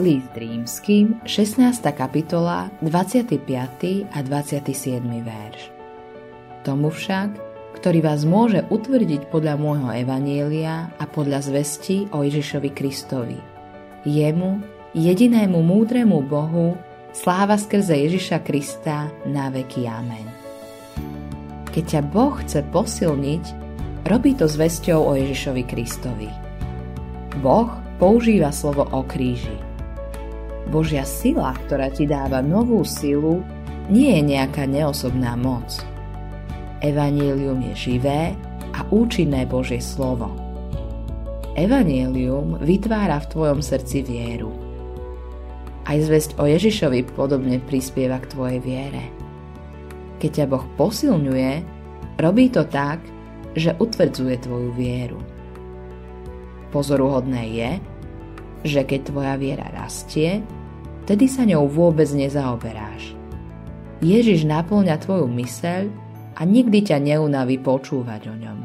List rímským, 16. kapitola, 25. a 27. verš. Tomu však, ktorý vás môže utvrdiť podľa môjho evanielia a podľa zvesti o Ježišovi Kristovi. Jemu, jedinému múdremu Bohu, sláva skrze Ježiša Krista na veky. Amen. Keď ťa Boh chce posilniť, robí to zvesťou o Ježišovi Kristovi. Boh používa slovo o kríži Božia sila, ktorá ti dáva novú silu, nie je nejaká neosobná moc. Evangelium je živé a účinné Božie slovo. Evangelium vytvára v tvojom srdci vieru. Aj zväzť o Ježišovi podobne prispieva k tvojej viere. Keď ťa Boh posilňuje, robí to tak, že utvrdzuje tvoju vieru. Pozoruhodné je, že keď tvoja viera rastie, vtedy sa ňou vôbec nezaoberáš. Ježiš naplňa tvoju myseľ a nikdy ťa neunaví počúvať o ňom.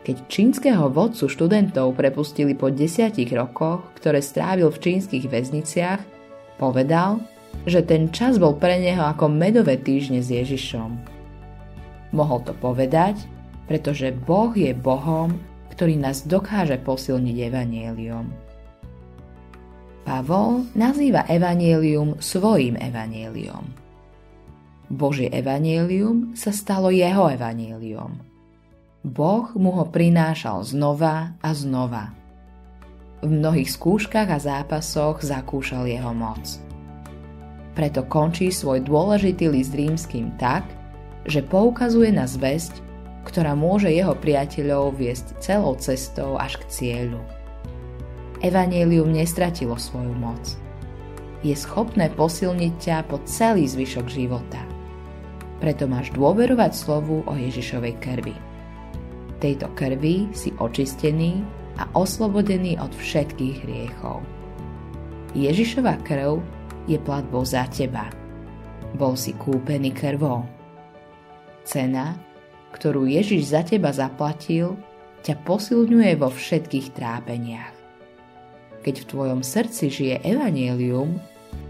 Keď čínskeho vodcu študentov prepustili po desiatich rokoch, ktoré strávil v čínskych väzniciach, povedal, že ten čas bol pre neho ako medové týždne s Ježišom. Mohol to povedať, pretože Boh je Bohom, ktorý nás dokáže posilniť evanieliom. Pavol nazýva evanielium svojim evanielium. Božie evanielium sa stalo jeho evanielium. Boh mu ho prinášal znova a znova. V mnohých skúškach a zápasoch zakúšal jeho moc. Preto končí svoj dôležitý list rímským tak, že poukazuje na zväzť, ktorá môže jeho priateľov viesť celou cestou až k cieľu. Evangelium nestratilo svoju moc. Je schopné posilniť ťa po celý zvyšok života. Preto máš dôverovať slovu o Ježišovej krvi. Tejto krvi si očistený a oslobodený od všetkých hriechov. Ježišova krv je platbou za teba. Bol si kúpený krvou. Cena, ktorú Ježiš za teba zaplatil, ťa posilňuje vo všetkých trápeniach. Keď v tvojom srdci žije evanielium,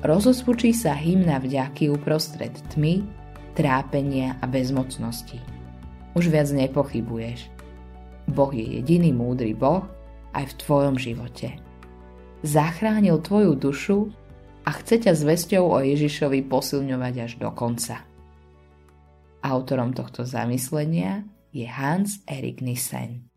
rozosvučí sa hymna vďaky uprostred tmy, trápenia a bezmocnosti. Už viac nepochybuješ. Boh je jediný múdry Boh aj v tvojom živote. Zachránil tvoju dušu a chce ťa zvesťou o Ježišovi posilňovať až do konca. Autorom tohto zamyslenia je Hans Erik Nissen.